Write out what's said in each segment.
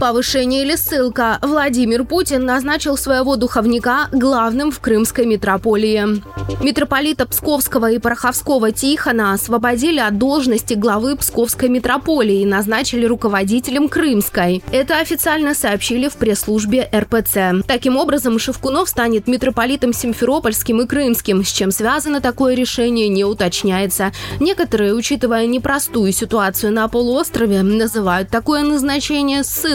Повышение или ссылка. Владимир Путин назначил своего духовника главным в крымской митрополии. Митрополита Псковского и Пороховского Тихона освободили от должности главы Псковской митрополии и назначили руководителем Крымской. Это официально сообщили в пресс-службе РПЦ. Таким образом, Шевкунов станет митрополитом Симферопольским и Крымским. С чем связано такое решение, не уточняется. Некоторые, учитывая непростую ситуацию на полуострове, называют такое назначение ссылкой.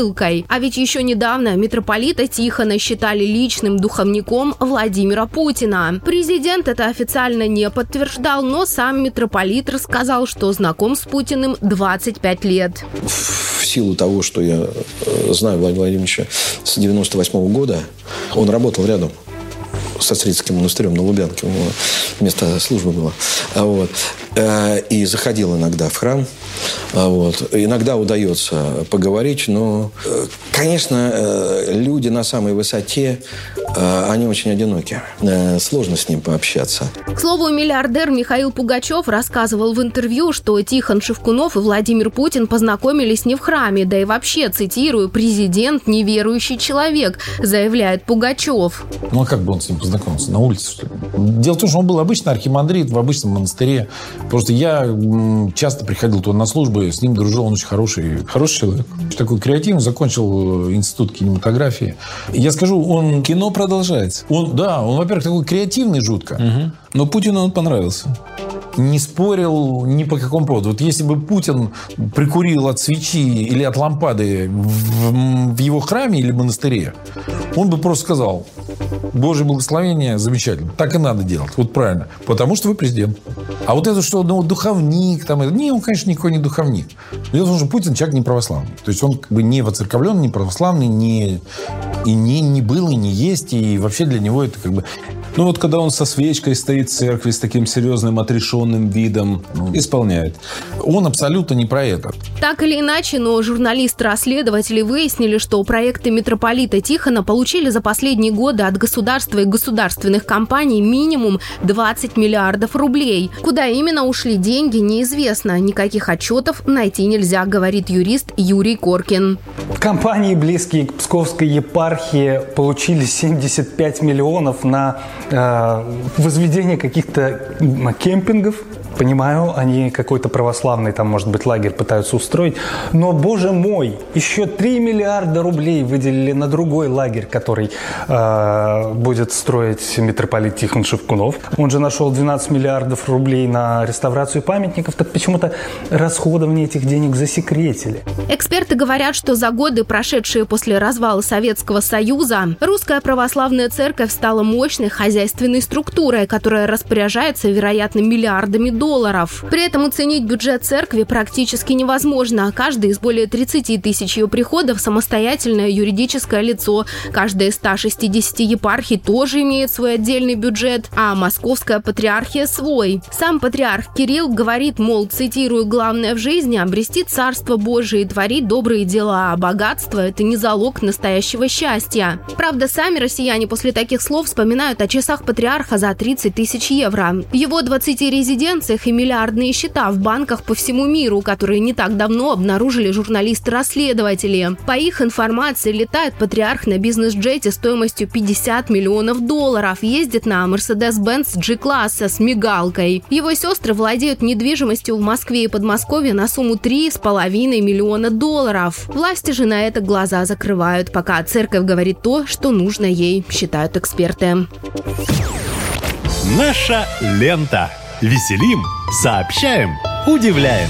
А ведь еще недавно митрополита Тихона считали личным духовником Владимира Путина. Президент это официально не подтверждал, но сам митрополит рассказал, что знаком с Путиным 25 лет. В силу того, что я э, знаю Владимира Владимировича с 98 -го года, он работал рядом со Стрицким монастырем на Лубянке. У него место службы было. А вот. Э, и заходил иногда в храм. А вот. Иногда удается поговорить, но, э, конечно, э, люди на самой высоте, они очень одиноки. Сложно с ним пообщаться. К слову, миллиардер Михаил Пугачев рассказывал в интервью, что Тихон Шевкунов и Владимир Путин познакомились не в храме, да и вообще, цитирую, «президент – неверующий человек», заявляет Пугачев. Ну, а как бы он с ним познакомился? На улице, что ли? Дело в том, что он был обычный архимандрит в обычном монастыре. Просто я часто приходил туда на службы, с ним дружил, он очень хороший, хороший человек. Такой креативный, закончил э, институт кинематографии. Я скажу, он... Кино продолжается. Он, да, он, во-первых, такой креативный жутко. Угу. Но Путину он понравился не спорил ни по какому поводу. Вот если бы Путин прикурил от свечи или от лампады в, в его храме или монастыре, он бы просто сказал, Божье благословение замечательно. Так и надо делать. Вот правильно. Потому что вы президент. А вот это, что ну, духовник, там, не, он, конечно, никакой не духовник. Дело в том, что Путин человек не православный. То есть он как бы не воцерковленный, не православный, не, и не, не был, и не есть. И вообще для него это как бы ну вот когда он со свечкой стоит в церкви с таким серьезным отрешенным видом, ну, исполняет. Он абсолютно не про это. Так или иначе, но журналисты-расследователи выяснили, что проекты митрополита Тихона получили за последние годы от государства и государственных компаний минимум 20 миллиардов рублей. Куда именно ушли деньги, неизвестно. Никаких отчетов найти нельзя, говорит юрист Юрий Коркин. Компании, близкие к Псковской епархии, получили 75 миллионов на э, возведение каких-то кемпингов Понимаю, они какой-то православный, там, может быть, лагерь пытаются устроить. Но, боже мой, еще 3 миллиарда рублей выделили на другой лагерь, который э, будет строить митрополит Тихон Шевкунов. Он же нашел 12 миллиардов рублей на реставрацию памятников. Так почему-то расходование этих денег засекретили. Эксперты говорят, что за годы, прошедшие после развала Советского Союза, русская православная церковь стала мощной хозяйственной структурой, которая распоряжается, вероятно, миллиардами долларов. При этом оценить бюджет церкви практически невозможно. Каждый из более 30 тысяч ее приходов – самостоятельное юридическое лицо. Каждая из 160 епархий тоже имеет свой отдельный бюджет, а Московская патриархия – свой. Сам патриарх Кирилл говорит, мол, цитирую, «Главное в жизни – обрести Царство Божие и творить добрые дела, а богатство – это не залог настоящего счастья». Правда, сами россияне после таких слов вспоминают о часах патриарха за 30 тысяч евро. Его 20 резиденции акциях и миллиардные счета в банках по всему миру, которые не так давно обнаружили журналисты-расследователи. По их информации, летает патриарх на бизнес-джете стоимостью 50 миллионов долларов, ездит на Mercedes-Benz G-класса с мигалкой. Его сестры владеют недвижимостью в Москве и Подмосковье на сумму 3,5 миллиона долларов. Власти же на это глаза закрывают, пока церковь говорит то, что нужно ей, считают эксперты. Наша лента. Веселим, сообщаем, удивляем.